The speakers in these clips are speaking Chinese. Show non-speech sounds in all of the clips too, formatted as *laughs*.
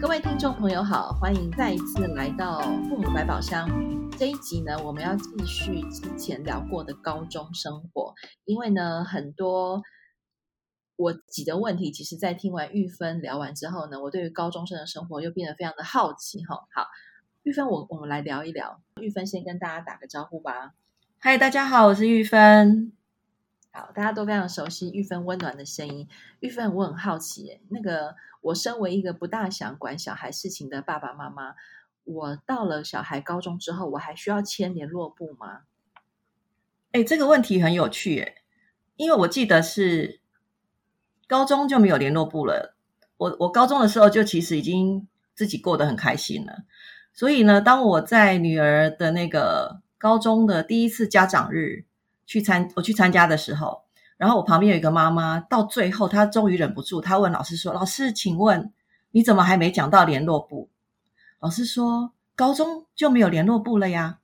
各位听众朋友好，欢迎再一次来到父母百宝箱。这一集呢，我们要继续之前聊过的高中生活，因为呢，很多我自己的问题，其实在听完玉芬聊完之后呢，我对于高中生的生活又变得非常的好奇哈。好，玉芬，我我们来聊一聊。玉芬先跟大家打个招呼吧。嗨，大家好，我是玉芬。好，大家都非常熟悉玉芬温暖的声音。玉芬，我很好奇，那个。我身为一个不大想管小孩事情的爸爸妈妈，我到了小孩高中之后，我还需要签联络簿吗？哎，这个问题很有趣诶，因为我记得是高中就没有联络簿了。我我高中的时候就其实已经自己过得很开心了，所以呢，当我在女儿的那个高中的第一次家长日去参我去参加的时候。然后我旁边有一个妈妈，到最后她终于忍不住，她问老师说：“老师，请问你怎么还没讲到联络簿？”老师说：“高中就没有联络簿了呀。”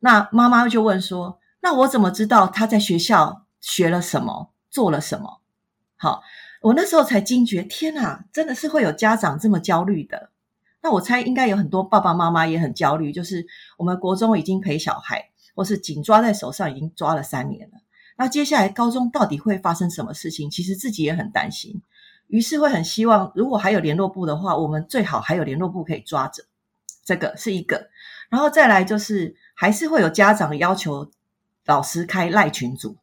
那妈妈就问说：“那我怎么知道他在学校学了什么，做了什么？”好，我那时候才惊觉，天哪，真的是会有家长这么焦虑的。那我猜应该有很多爸爸妈妈也很焦虑，就是我们国中已经陪小孩，或是紧抓在手上，已经抓了三年了。那接下来高中到底会发生什么事情？其实自己也很担心，于是会很希望，如果还有联络部的话，我们最好还有联络部可以抓着。这个是一个，然后再来就是，还是会有家长要求老师开赖群组。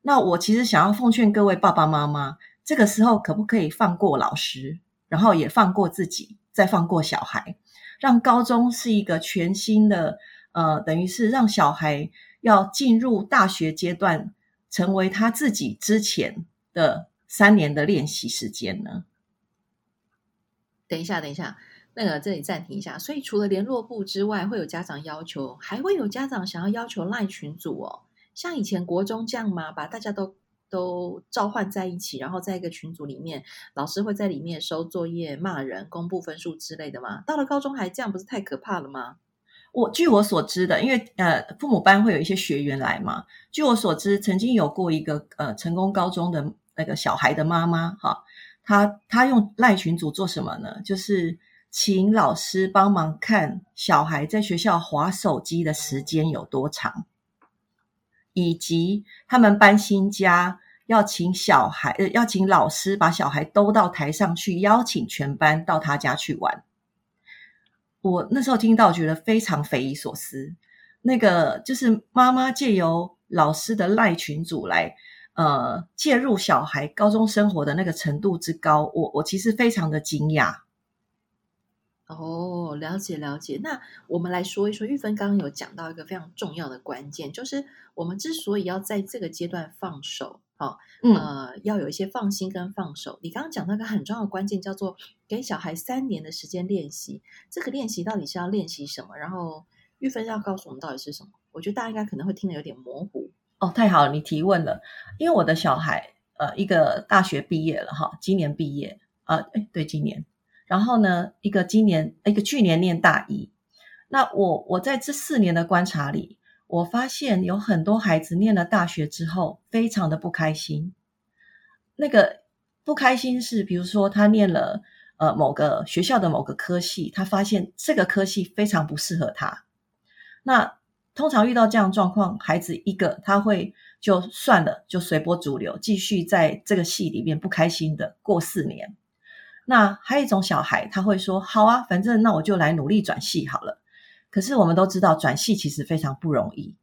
那我其实想要奉劝各位爸爸妈妈，这个时候可不可以放过老师，然后也放过自己，再放过小孩，让高中是一个全新的，呃，等于是让小孩。要进入大学阶段，成为他自己之前的三年的练习时间呢？等一下，等一下，那个这里暂停一下。所以除了联络部之外，会有家长要求，还会有家长想要要求赖群组哦。像以前国中这样吗？把大家都都召唤在一起，然后在一个群组里面，老师会在里面收作业、骂人、公布分数之类的吗？到了高中还这样，不是太可怕了吗？我据我所知的，因为呃，父母班会有一些学员来嘛。据我所知，曾经有过一个呃成功高中的那个小孩的妈妈哈，她她用赖群组做什么呢？就是请老师帮忙看小孩在学校滑手机的时间有多长，以及他们搬新家要请小孩呃要请老师把小孩兜到台上去，邀请全班到他家去玩。我那时候听到，觉得非常匪夷所思。那个就是妈妈借由老师的赖群组来，呃，介入小孩高中生活的那个程度之高，我我其实非常的惊讶。哦，了解了解。那我们来说一说，玉芬刚刚有讲到一个非常重要的关键，就是我们之所以要在这个阶段放手。好，呃，要有一些放心跟放手。你刚刚讲到一个很重要的关键，叫做给小孩三年的时间练习。这个练习到底是要练习什么？然后玉芬要告诉我们到底是什么？我觉得大家应该可能会听得有点模糊。哦，太好了，你提问了。因为我的小孩，呃，一个大学毕业了哈，今年毕业，呃，哎，对，今年。然后呢，一个今年，一个去年念大一。那我我在这四年的观察里。我发现有很多孩子念了大学之后，非常的不开心。那个不开心是，比如说他念了呃某个学校的某个科系，他发现这个科系非常不适合他。那通常遇到这样状况，孩子一个他会就算了，就随波逐流，继续在这个系里面不开心的过四年。那还有一种小孩，他会说：“好啊，反正那我就来努力转系好了。”可是我们都知道转系其实非常不容易，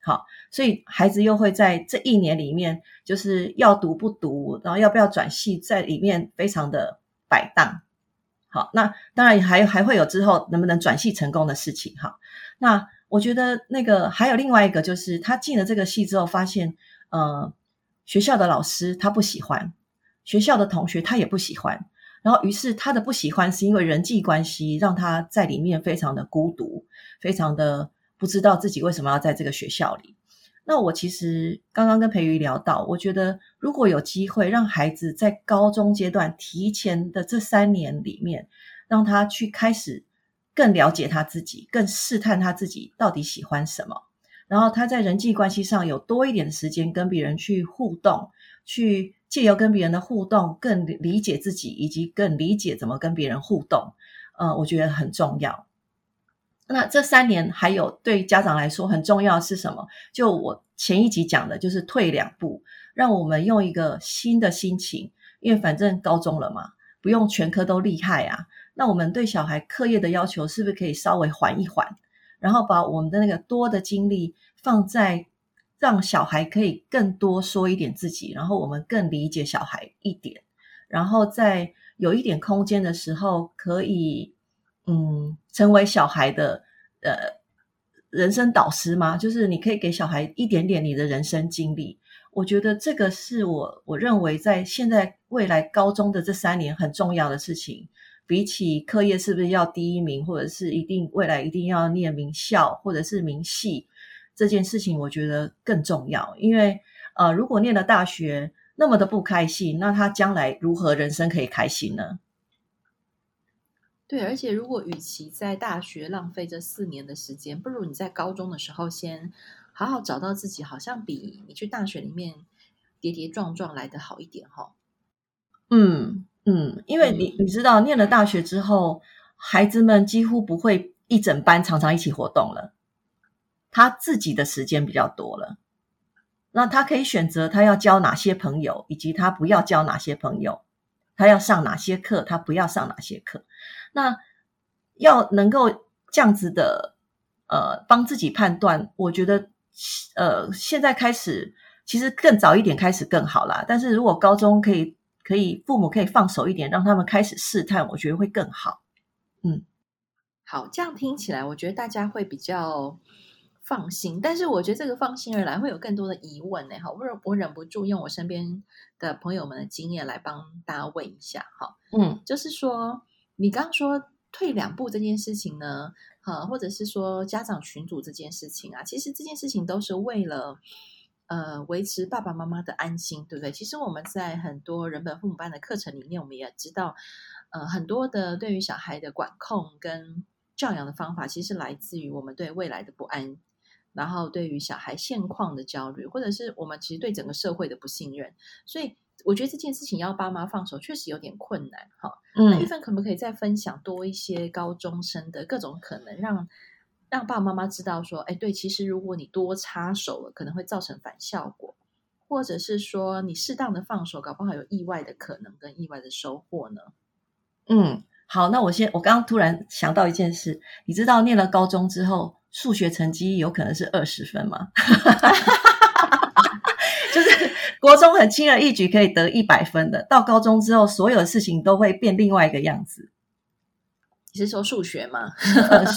好，所以孩子又会在这一年里面，就是要读不读，然后要不要转系，在里面非常的摆荡。好，那当然还还会有之后能不能转系成功的事情。哈，那我觉得那个还有另外一个，就是他进了这个系之后，发现呃学校的老师他不喜欢，学校的同学他也不喜欢。然后，于是他的不喜欢是因为人际关系，让他在里面非常的孤独，非常的不知道自己为什么要在这个学校里。那我其实刚刚跟培瑜聊到，我觉得如果有机会让孩子在高中阶段提前的这三年里面，让他去开始更了解他自己，更试探他自己到底喜欢什么，然后他在人际关系上有多一点的时间跟别人去互动，去。借由跟别人的互动，更理解自己，以及更理解怎么跟别人互动。呃，我觉得很重要。那这三年还有对家长来说很重要是什么？就我前一集讲的，就是退两步，让我们用一个新的心情，因为反正高中了嘛，不用全科都厉害啊。那我们对小孩课业的要求是不是可以稍微缓一缓？然后把我们的那个多的精力放在让小孩可以更多说一点自己，然后我们更理解小孩一点，然后在有一点空间的时候可以。嗯，成为小孩的呃人生导师吗？就是你可以给小孩一点点你的人生经历。我觉得这个是我我认为在现在未来高中的这三年很重要的事情。比起课业是不是要第一名，或者是一定未来一定要念名校或者是名系这件事情，我觉得更重要。因为呃，如果念了大学那么的不开心，那他将来如何人生可以开心呢？对，而且如果与其在大学浪费这四年的时间，不如你在高中的时候先好好找到自己，好像比你去大学里面跌跌撞撞来的好一点哈、哦。嗯嗯，因为你你知道，念了大学之后，孩子们几乎不会一整班常常一起活动了，他自己的时间比较多了，那他可以选择他要交哪些朋友，以及他不要交哪些朋友，他要上哪些课，他不要上哪些课。那要能够这样子的，呃，帮自己判断，我觉得，呃，现在开始其实更早一点开始更好啦。但是如果高中可以，可以父母可以放手一点，让他们开始试探，我觉得会更好。嗯，好，这样听起来，我觉得大家会比较放心。但是我觉得这个放心而来，会有更多的疑问呢。哈，我忍我忍不住用我身边的朋友们的经验来帮大家问一下。哈，嗯，就是说。你刚刚说退两步这件事情呢，哈，或者是说家长群组这件事情啊，其实这件事情都是为了呃维持爸爸妈妈的安心，对不对？其实我们在很多人本父母班的课程里面，我们也知道，呃，很多的对于小孩的管控跟教养的方法，其实来自于我们对未来的不安，然后对于小孩现况的焦虑，或者是我们其实对整个社会的不信任，所以。我觉得这件事情要爸妈放手，确实有点困难哈。嗯，那玉芬可不可以再分享多一些高中生的各种可能，让让爸爸妈妈知道说，哎，对，其实如果你多插手了，可能会造成反效果，或者是说你适当的放手，搞不好有意外的可能跟意外的收获呢？嗯，好，那我先，我刚刚突然想到一件事，你知道念了高中之后，数学成绩有可能是二十分吗？*laughs* 就是。国中很轻而易举可以得一百分的，到高中之后，所有的事情都会变另外一个样子。你是说数学吗？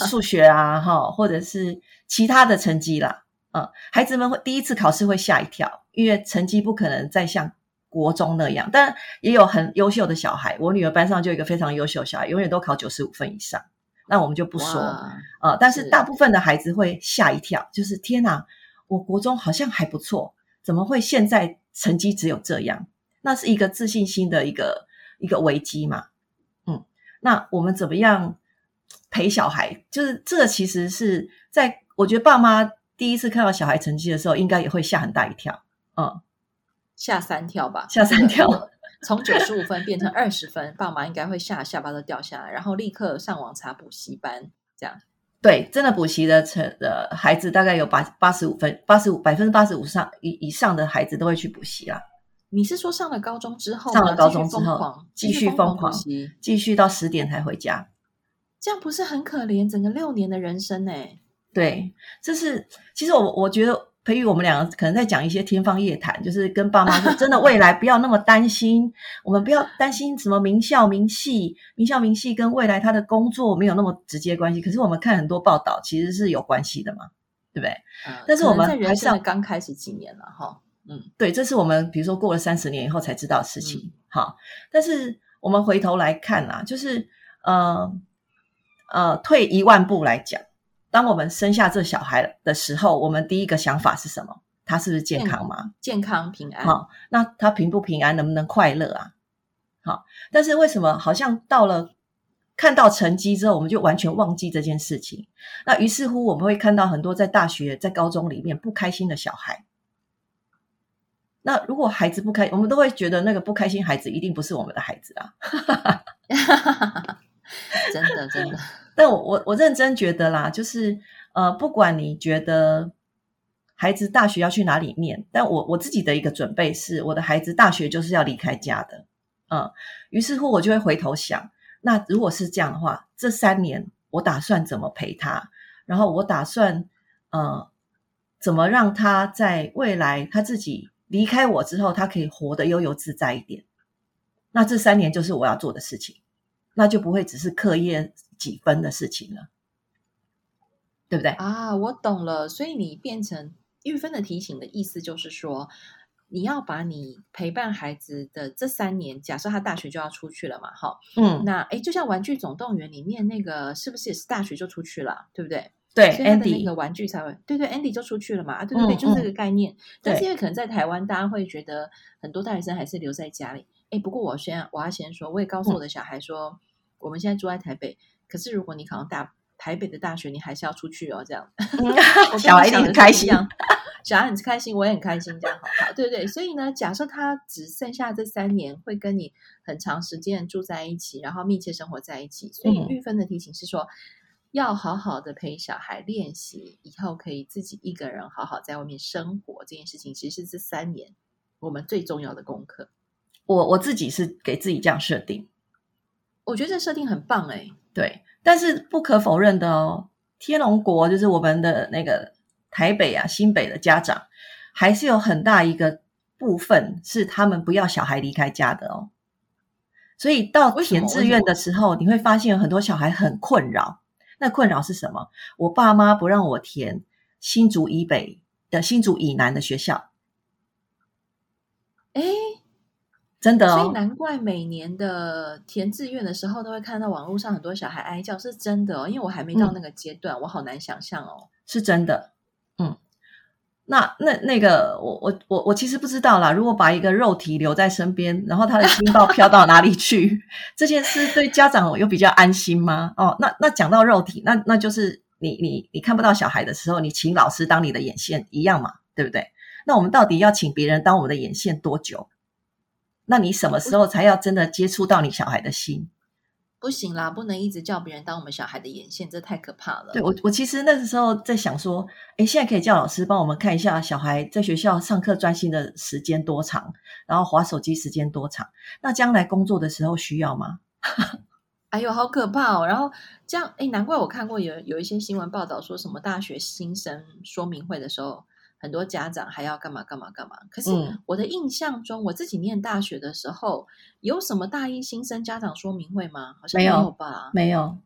数学啊，哈，或者是其他的成绩啦，嗯，孩子们会第一次考试会吓一跳，因为成绩不可能再像国中那样。但也有很优秀的小孩，我女儿班上就有一个非常优秀的小孩，永远都考九十五分以上。那我们就不说啊，嗯，但是大部分的孩子会吓一跳，就是天哪，我国中好像还不错，怎么会现在？成绩只有这样，那是一个自信心的一个一个危机嘛。嗯，那我们怎么样陪小孩？就是这个其实是在我觉得爸妈第一次看到小孩成绩的时候，应该也会吓很大一跳。嗯，吓三跳吧，吓三跳。从九十五分变成二十分，爸妈应该会下下巴都掉下来，然后立刻上网查补习班，这样。对，真的补习的成的孩子大概有八八十五分，八十五百分之八十五上以以上的孩子都会去补习啦。你是说上了高中之后，上了高中之后继续疯狂，继续到十点才回家，这样不是很可怜？整个六年的人生呢？对，这是其实我我觉得。培育我们两个可能在讲一些天方夜谭，就是跟爸妈说，真的未来不要那么担心，*laughs* 我们不要担心什么名校名系，名校名系跟未来他的工作没有那么直接关系。可是我们看很多报道，其实是有关系的嘛，对不对？嗯、但是我们还是要刚开始几年了哈，嗯，对，这是我们比如说过了三十年以后才知道的事情，好、嗯，但是我们回头来看啊，就是呃呃，退一万步来讲。当我们生下这小孩的时候，我们第一个想法是什么？他是不是健康吗？健康平安。好，那他平不平安，能不能快乐啊？好，但是为什么好像到了看到成绩之后，我们就完全忘记这件事情？那于是乎，我们会看到很多在大学、在高中里面不开心的小孩。那如果孩子不开，我们都会觉得那个不开心孩子一定不是我们的孩子啊。*laughs* 真的真的，但我我我认真觉得啦，就是呃，不管你觉得孩子大学要去哪里念，但我我自己的一个准备是，我的孩子大学就是要离开家的，嗯，于是乎我就会回头想，那如果是这样的话，这三年我打算怎么陪他，然后我打算呃，怎么让他在未来他自己离开我之后，他可以活得悠游自在一点，那这三年就是我要做的事情。那就不会只是课业几分的事情了，对不对？啊，我懂了。所以你变成玉芬的提醒的意思，就是说，你要把你陪伴孩子的这三年，假设他大学就要出去了嘛，哈，嗯，那诶就像《玩具总动员》里面那个，是不是也是大学就出去了，对不对？对，Andy 那个玩具才会，对对，Andy 就出去了嘛，啊，对对对，嗯、就是这个概念。嗯、但是因为可能在台湾，大家会觉得很多大学生还是留在家里。哎，不过我先我要先说，我也告诉我的小孩说，嗯、我们现在住在台北，可是如果你考上大台北的大学，你还是要出去哦。这样，嗯、*laughs* 小孩一定很开心，小孩很开心，我也很开心，这样好好，对对。所以呢，假设他只剩下这三年会跟你很长时间住在一起，然后密切生活在一起，所以玉芬的提醒是说，嗯、要好好的陪小孩练习，以后可以自己一个人好好在外面生活这件事情，其实是这三年我们最重要的功课。我我自己是给自己这样设定，我觉得这设定很棒哎。对，但是不可否认的哦，天龙国就是我们的那个台北啊、新北的家长，还是有很大一个部分是他们不要小孩离开家的哦。所以到填志愿的时候，你会发现有很多小孩很困扰。那困扰是什么？我爸妈不让我填新竹以北的新竹以南的学校。哎。真的哦，所以难怪每年的填志愿的时候，都会看到网络上很多小孩哀叫，是真的哦。因为我还没到那个阶段，嗯、我好难想象哦。是真的，嗯，那那那个，我我我我其实不知道啦。如果把一个肉体留在身边，然后他的心不知道飘到哪里去，*laughs* 这件事对家长有比较安心吗？哦，那那讲到肉体，那那就是你你你看不到小孩的时候，你请老师当你的眼线一样嘛，对不对？那我们到底要请别人当我们的眼线多久？那你什么时候才要真的接触到你小孩的心？不行啦，不能一直叫别人当我们小孩的眼线，这太可怕了。对，我，我其实那个时候在想说，诶，现在可以叫老师帮我们看一下小孩在学校上课专心的时间多长，然后划手机时间多长。那将来工作的时候需要吗？*laughs* 哎呦，好可怕哦！然后这样，诶，难怪我看过有有一些新闻报道说什么大学新生说明会的时候。很多家长还要干嘛干嘛干嘛？可是我的印象中，嗯、我自己念大学的时候，有什么大一新生家长说明会吗？好像没有吧？没有。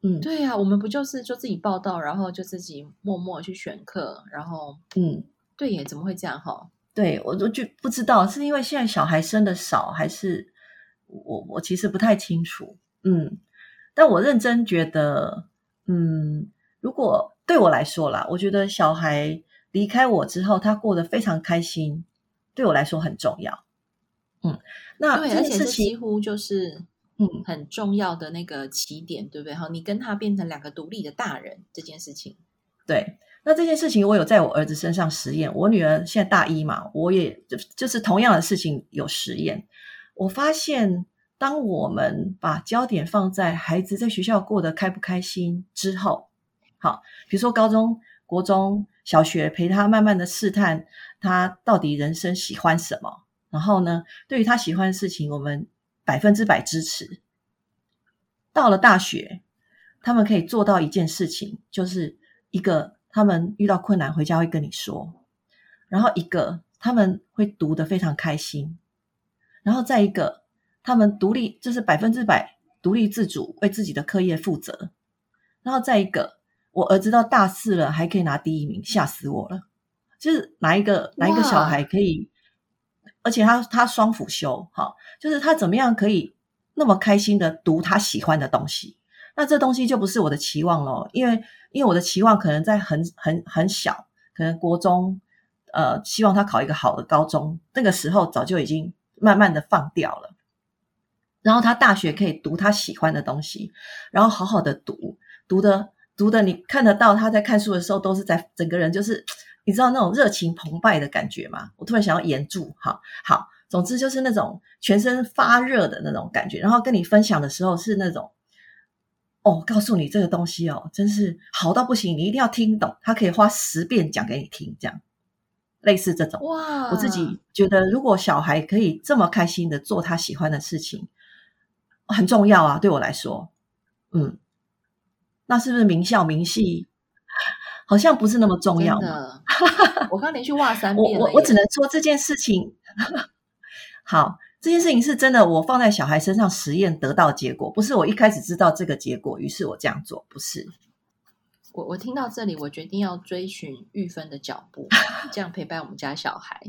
嗯，对呀、啊，我们不就是就自己报到，然后就自己默默去选课，然后嗯，对耶，怎么会这样哈？对，我都就不知道是因为现在小孩生的少，还是我我其实不太清楚。嗯，但我认真觉得，嗯，如果对我来说啦，我觉得小孩。离开我之后，他过得非常开心，对我来说很重要。嗯，那对，而且这几乎就是嗯很重要的那个起点，嗯、对不对？哈，你跟他变成两个独立的大人这件事情，对。那这件事情我有在我儿子身上实验，我女儿现在大一嘛，我也就就是同样的事情有实验。我发现，当我们把焦点放在孩子在学校过得开不开心之后，好，比如说高中、国中。小学陪他慢慢的试探他到底人生喜欢什么，然后呢，对于他喜欢的事情，我们百分之百支持。到了大学，他们可以做到一件事情，就是一个他们遇到困难回家会跟你说，然后一个他们会读得非常开心，然后再一个他们独立，就是百分之百独立自主，为自己的课业负责，然后再一个。我儿子到大四了，还可以拿第一名，吓死我了！就是哪一个哪一个小孩可以，而且他他双辅修，哈，就是他怎么样可以那么开心的读他喜欢的东西？那这东西就不是我的期望咯，因为因为我的期望可能在很很很小，可能国中，呃，希望他考一个好的高中，那个时候早就已经慢慢的放掉了。然后他大学可以读他喜欢的东西，然后好好的读，读的。读的你看得到他在看书的时候都是在整个人就是 *tsk* 你知道那种热情澎湃的感觉吗？我突然想要岩柱，好好，总之就是那种全身发热的那种感觉，然后跟你分享的时候是那种。哦，告诉你这个东西哦，真是好到不行，你一定要听懂。他可以花十遍讲给你听，这样类似这种。哇！我自己觉得，如果小孩可以这么开心的做他喜欢的事情，很重要啊，对我来说，嗯，那是不是名校名系好像不是那么重要呢？*laughs* 我刚连续哇三遍我我我只能说这件事情好。这件事情是真的，我放在小孩身上实验得到结果，不是我一开始知道这个结果，于是我这样做，不是。我我听到这里，我决定要追寻玉芬的脚步，这样陪伴我们家小孩。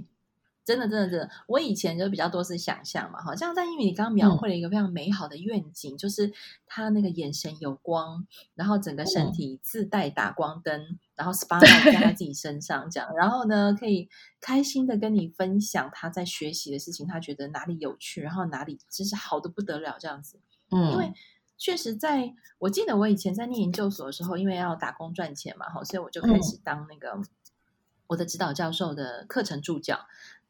真的，真的，真的，我以前就比较多是想象嘛，好像在英语你刚刚描绘了一个非常美好的愿景，嗯、就是他那个眼神有光，然后整个身体自带打光灯，嗯、然后 spotlight 在他自己身上这样，然后呢，可以开心的跟你分享他在学习的事情，他觉得哪里有趣，然后哪里真是好的不得了这样子。嗯，因为确实在我记得我以前在念研究所的时候，因为要打工赚钱嘛，好，所以我就开始当那个。嗯我的指导教授的课程助教，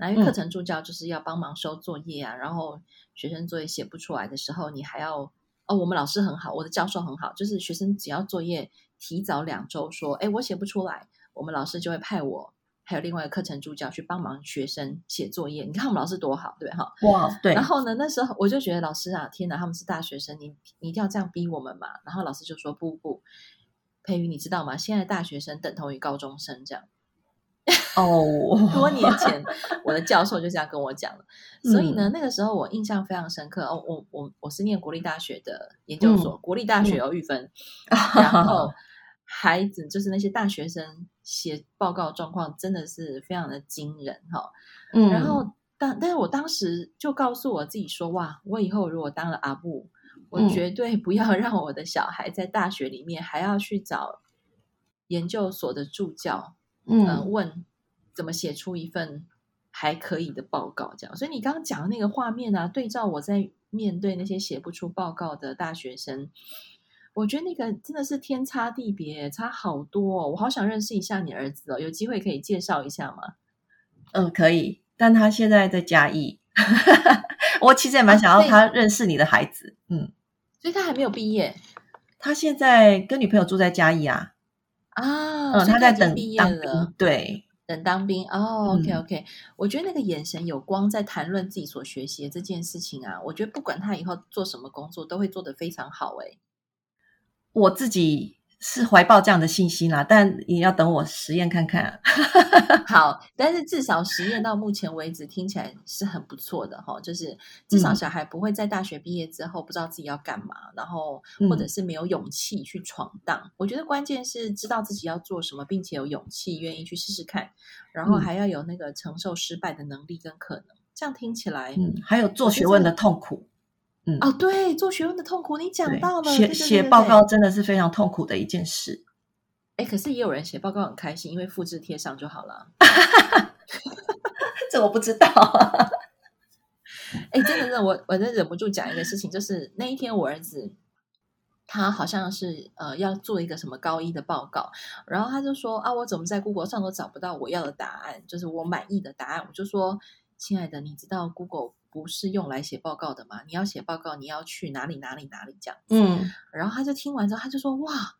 那因为课程助教就是要帮忙收作业啊，嗯、然后学生作业写不出来的时候，你还要哦，我们老师很好，我的教授很好，就是学生只要作业提早两周说，哎，我写不出来，我们老师就会派我还有另外一个课程助教去帮忙学生写作业。你看我们老师多好，对不对？哈，哇，对。然后呢，那时候我就觉得老师啊，天哪，他们是大学生，你你一定要这样逼我们嘛？然后老师就说不不，培瑜，你知道吗？现在大学生等同于高中生这样。*laughs* 哦，多年前我的教授就这样跟我讲了，所以呢，那个时候我印象非常深刻。哦，我我我是念国立大学的研究所，国立大学有玉芬，*laughs* 然后 *laughs* 孩子就是那些大学生写报告状况真的是非常的惊人哈。嗯，然后但但是我当时就告诉我自己说，哇，我以后如果当了阿布，我绝对不要让我的小孩在大学里面还要去找研究所的助教。嗯、呃，问怎么写出一份还可以的报告，这样。所以你刚刚讲的那个画面啊，对照我在面对那些写不出报告的大学生，我觉得那个真的是天差地别，差好多哦。我好想认识一下你儿子哦，有机会可以介绍一下吗？嗯，可以，但他现在在嘉义。*laughs* 我其实也蛮想要他认识你的孩子，啊、嗯，所以他还没有毕业，他现在跟女朋友住在嘉义啊。啊，嗯，他在等毕业了，对，等当兵。哦，OK OK，我觉得那个眼神有光，在谈论自己所学习的这件事情啊，我觉得不管他以后做什么工作，都会做得非常好。诶，我自己。是怀抱这样的信心啦，但也要等我实验看看啊。*laughs* 好，但是至少实验到目前为止听起来是很不错的哈，就是至少小孩不会在大学毕业之后不知道自己要干嘛，嗯、然后或者是没有勇气去闯荡。嗯、我觉得关键是知道自己要做什么，并且有勇气愿意去试试看，然后还要有那个承受失败的能力跟可能。这样听起来，嗯，还有做学问的痛苦。嗯，哦，对，做学问的痛苦，你讲到了，写写报告真的是非常痛苦的一件事。哎，可是也有人写报告很开心，因为复制贴上就好了。*laughs* 这我不知道。*laughs* 哎，真的是我，我真忍不住讲一个事情，就是那一天我儿子他好像是呃要做一个什么高一的报告，然后他就说啊，我怎么在 Google 上都找不到我要的答案，就是我满意的答案。我就说，亲爱的，你知道 Google。不是用来写报告的吗？你要写报告，你要去哪里哪里哪里这样。嗯，然后他就听完之后，他就说：“哇，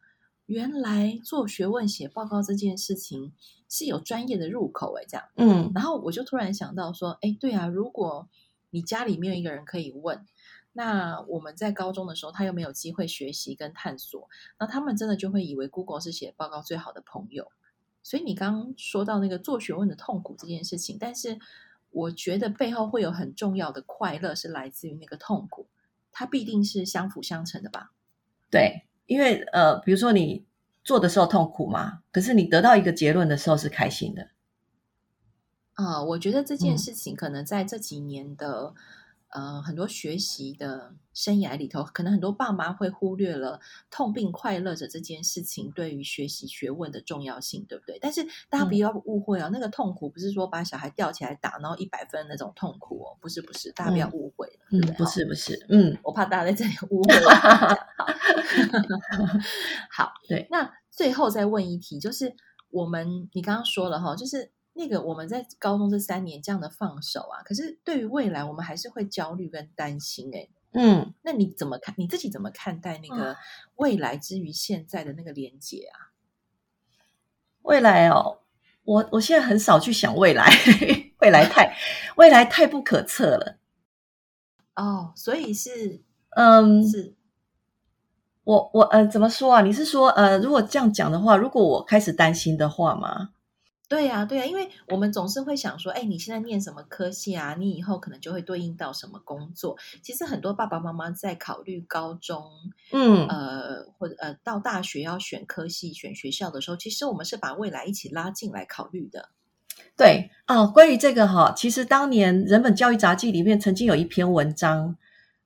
原来做学问写报告这件事情是有专业的入口诶。”这样。嗯，然后我就突然想到说：“哎，对啊，如果你家里没有一个人可以问，那我们在高中的时候，他又没有机会学习跟探索，那他们真的就会以为 Google 是写报告最好的朋友。所以你刚刚说到那个做学问的痛苦这件事情，但是。我觉得背后会有很重要的快乐，是来自于那个痛苦，它必定是相辅相成的吧？对，因为呃，比如说你做的时候痛苦嘛，可是你得到一个结论的时候是开心的。啊、呃，我觉得这件事情可能在这几年的。呃，很多学习的生涯里头，可能很多爸妈会忽略了痛并快乐着这件事情对于学习学问的重要性，对不对？但是大家不要误会哦，嗯、那个痛苦不是说把小孩吊起来打，然后一百分那种痛苦哦，不是不是，大家不要误会了，嗯、对不对？不是不是，嗯，*laughs* 我怕大家在这里误会了。*laughs* *laughs* 好，对，那最后再问一题，就是我们你刚刚说了哈，就是那个我们在高中这三年这样的放手啊，可是对于未来我们还是会焦虑跟担心诶。嗯，那你怎么看？你自己怎么看待那个未来之于现在的那个连接啊？未来哦，我我现在很少去想未来，*laughs* 未来太未来太不可测了。哦，所以是嗯，是，我我呃怎么说啊？你是说呃，如果这样讲的话，如果我开始担心的话吗？对呀，对呀，因为我们总是会想说，哎，你现在念什么科系啊？你以后可能就会对应到什么工作？其实很多爸爸妈妈在考虑高中，嗯，呃，或者呃，到大学要选科系、选学校的时候，其实我们是把未来一起拉进来考虑的。对哦，关于这个哈，其实当年《人本教育杂记》里面曾经有一篇文章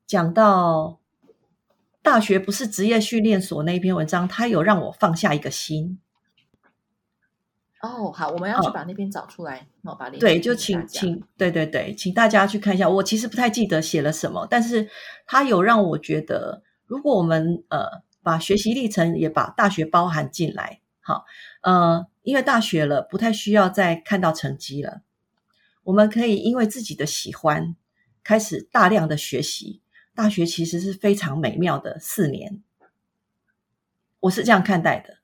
讲到大学不是职业训练所那一篇文章，它有让我放下一个心。哦，好，我们要去把那边找出来，哦，把那对，就请请，对对对，请大家去看一下。我其实不太记得写了什么，但是他有让我觉得，如果我们呃把学习历程也把大学包含进来，好，呃，因为大学了，不太需要再看到成绩了，我们可以因为自己的喜欢，开始大量的学习。大学其实是非常美妙的四年，我是这样看待的。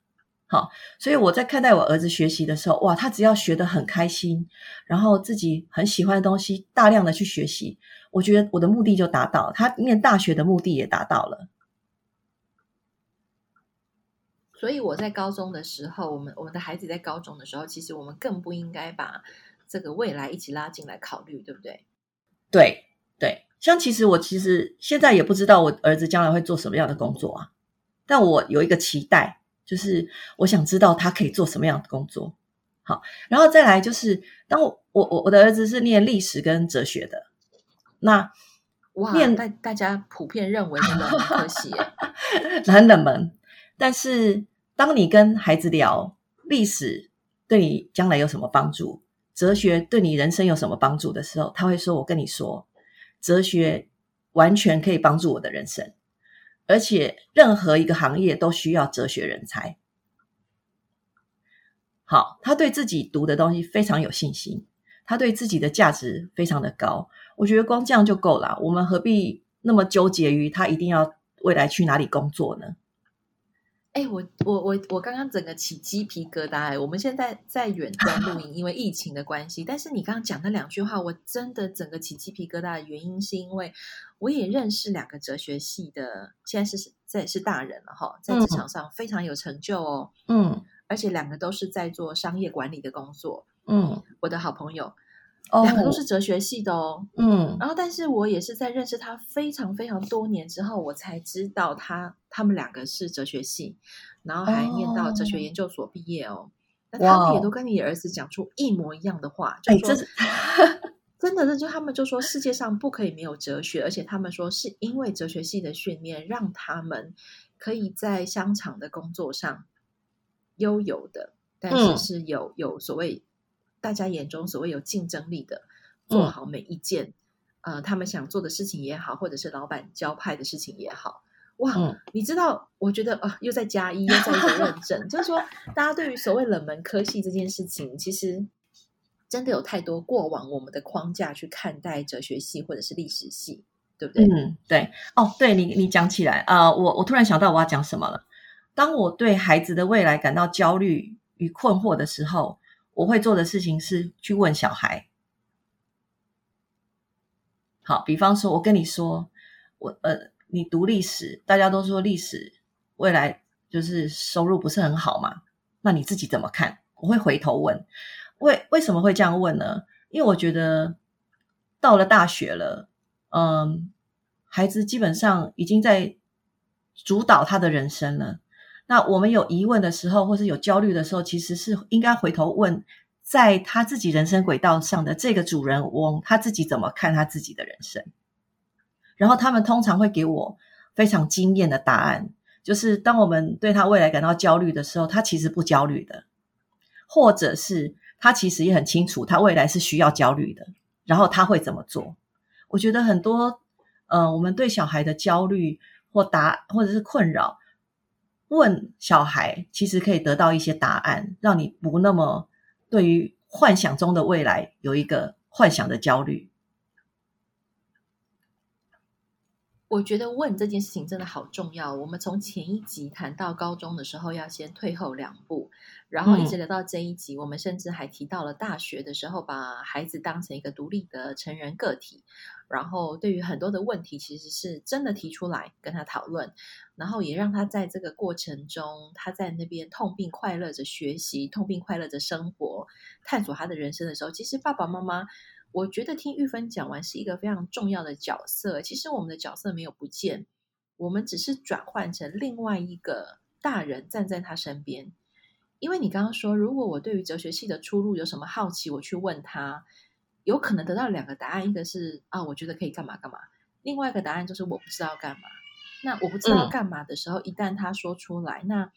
好，所以我在看待我儿子学习的时候，哇，他只要学得很开心，然后自己很喜欢的东西，大量的去学习，我觉得我的目的就达到，他念大学的目的也达到了。所以我在高中的时候，我们我们的孩子在高中的时候，其实我们更不应该把这个未来一起拉进来考虑，对不对？对对，像其实我其实现在也不知道我儿子将来会做什么样的工作啊，但我有一个期待。就是我想知道他可以做什么样的工作，好，然后再来就是，当我我我我的儿子是念历史跟哲学的，那哇，念大大家普遍认为很冷门科系，很冷门。但是当你跟孩子聊历史对你将来有什么帮助，哲学对你人生有什么帮助的时候，他会说：“我跟你说，哲学完全可以帮助我的人生。”而且任何一个行业都需要哲学人才。好，他对自己读的东西非常有信心，他对自己的价值非常的高。我觉得光这样就够了，我们何必那么纠结于他一定要未来去哪里工作呢？哎，我我我我刚刚整个起鸡皮疙瘩哎！我们现在在远端录音，*laughs* 因为疫情的关系。但是你刚刚讲那两句话，我真的整个起鸡皮疙瘩的原因，是因为我也认识两个哲学系的，现在是这也是大人了哈，在职场上非常有成就哦。嗯，而且两个都是在做商业管理的工作。嗯，我的好朋友。Oh, 两个都是哲学系的哦，嗯，然后但是我也是在认识他非常非常多年之后，我才知道他他们两个是哲学系，然后还念到哲学研究所毕业哦。那、oh. 他们也都跟你儿子讲出一模一样的话，哎，就说 *laughs* 真的，就他们就说世界上不可以没有哲学，而且他们说是因为哲学系的训练，让他们可以在商场的工作上悠游的，但是是有、嗯、有所谓。大家眼中所谓有竞争力的，做好每一件，嗯、呃，他们想做的事情也好，或者是老板交派的事情也好，哇，嗯、你知道，我觉得啊、呃，又在加一，又在一个认证，就是说，*laughs* 大家对于所谓冷门科系这件事情，其实真的有太多过往我们的框架去看待哲学系或者是历史系，对不对？嗯，对。哦，对你，你讲起来，呃，我我突然想到我要讲什么了。当我对孩子的未来感到焦虑与困惑的时候。我会做的事情是去问小孩，好，比方说，我跟你说，我呃，你读历史，大家都说历史未来就是收入不是很好嘛，那你自己怎么看？我会回头问，为为什么会这样问呢？因为我觉得到了大学了，嗯，孩子基本上已经在主导他的人生了。那我们有疑问的时候，或是有焦虑的时候，其实是应该回头问，在他自己人生轨道上的这个主人翁，他自己怎么看他自己的人生？然后他们通常会给我非常惊艳的答案，就是当我们对他未来感到焦虑的时候，他其实不焦虑的，或者是他其实也很清楚，他未来是需要焦虑的，然后他会怎么做？我觉得很多，呃，我们对小孩的焦虑或答或者是困扰。问小孩，其实可以得到一些答案，让你不那么对于幻想中的未来有一个幻想的焦虑。我觉得问这件事情真的好重要。我们从前一集谈到高中的时候，要先退后两步，然后一直聊到这一集，嗯、我们甚至还提到了大学的时候，把孩子当成一个独立的成人个体，然后对于很多的问题，其实是真的提出来跟他讨论，然后也让他在这个过程中，他在那边痛并快乐着学习，痛并快乐着生活，探索他的人生的时候，其实爸爸妈妈。我觉得听玉芬讲完是一个非常重要的角色。其实我们的角色没有不见，我们只是转换成另外一个大人站在他身边。因为你刚刚说，如果我对于哲学系的出路有什么好奇，我去问他，有可能得到两个答案：一个是啊，我觉得可以干嘛干嘛；另外一个答案就是我不知道干嘛。那我不知道干嘛的时候，嗯、一旦他说出来，那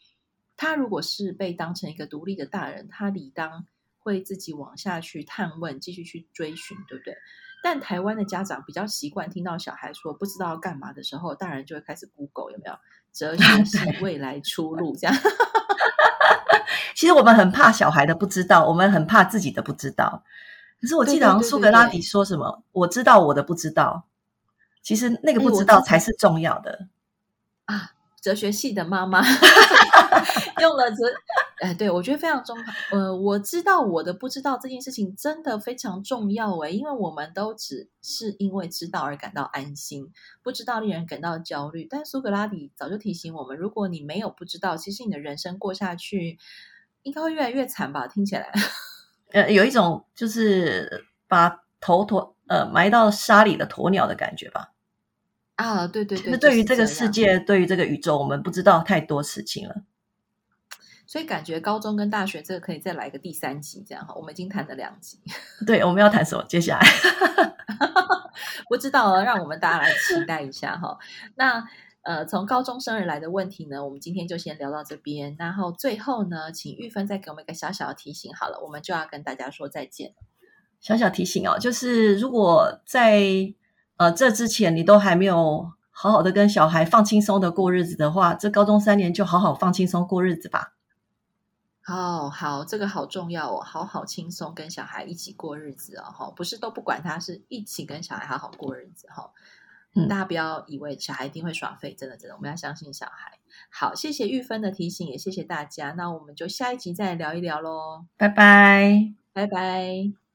他如果是被当成一个独立的大人，他理当。会自己往下去探问，继续去追寻，对不对？但台湾的家长比较习惯听到小孩说不知道要干嘛的时候，大人就会开始 Google 有没有哲学系 *laughs* 未来出路这样。*laughs* 其实我们很怕小孩的不知道，我们很怕自己的不知道。可是我记得好像苏格拉底说什么：“对对对对对，我知道我的不知道。”其实那个不知道才是重要的啊！哲学系的妈妈 *laughs* 用了哲。哎，对，我觉得非常重要。呃，我知道我的不知道这件事情真的非常重要诶，因为我们都只是因为知道而感到安心，不知道令人感到焦虑。但苏格拉底早就提醒我们，如果你没有不知道，其实你的人生过下去应该会越来越惨吧？听起来，呃，有一种就是把头鸵呃埋到沙里的鸵鸟的感觉吧？啊，对对对，那对于这个世界，对于这个宇宙，我们不知道太多事情了。所以感觉高中跟大学这个可以再来一个第三集，这样哈，我们已经谈了两集。*laughs* 对，我们要谈什么？接下来 *laughs* 不知道哦，让我们大家来期待一下哈。那呃，从高中生而来的问题呢，我们今天就先聊到这边。然后最后呢，请玉芬再给我们一个小小的提醒。好了，我们就要跟大家说再见。小小提醒哦，就是如果在呃这之前你都还没有好好的跟小孩放轻松的过日子的话，这高中三年就好好放轻松过日子吧。哦，好，这个好重要哦，好好轻松跟小孩一起过日子哦，不是都不管他，是一起跟小孩好好过日子哈。嗯，大家不要以为小孩一定会耍废，真的真的，我们要相信小孩。好，谢谢玉芬的提醒，也谢谢大家，那我们就下一集再聊一聊喽，拜拜，拜拜。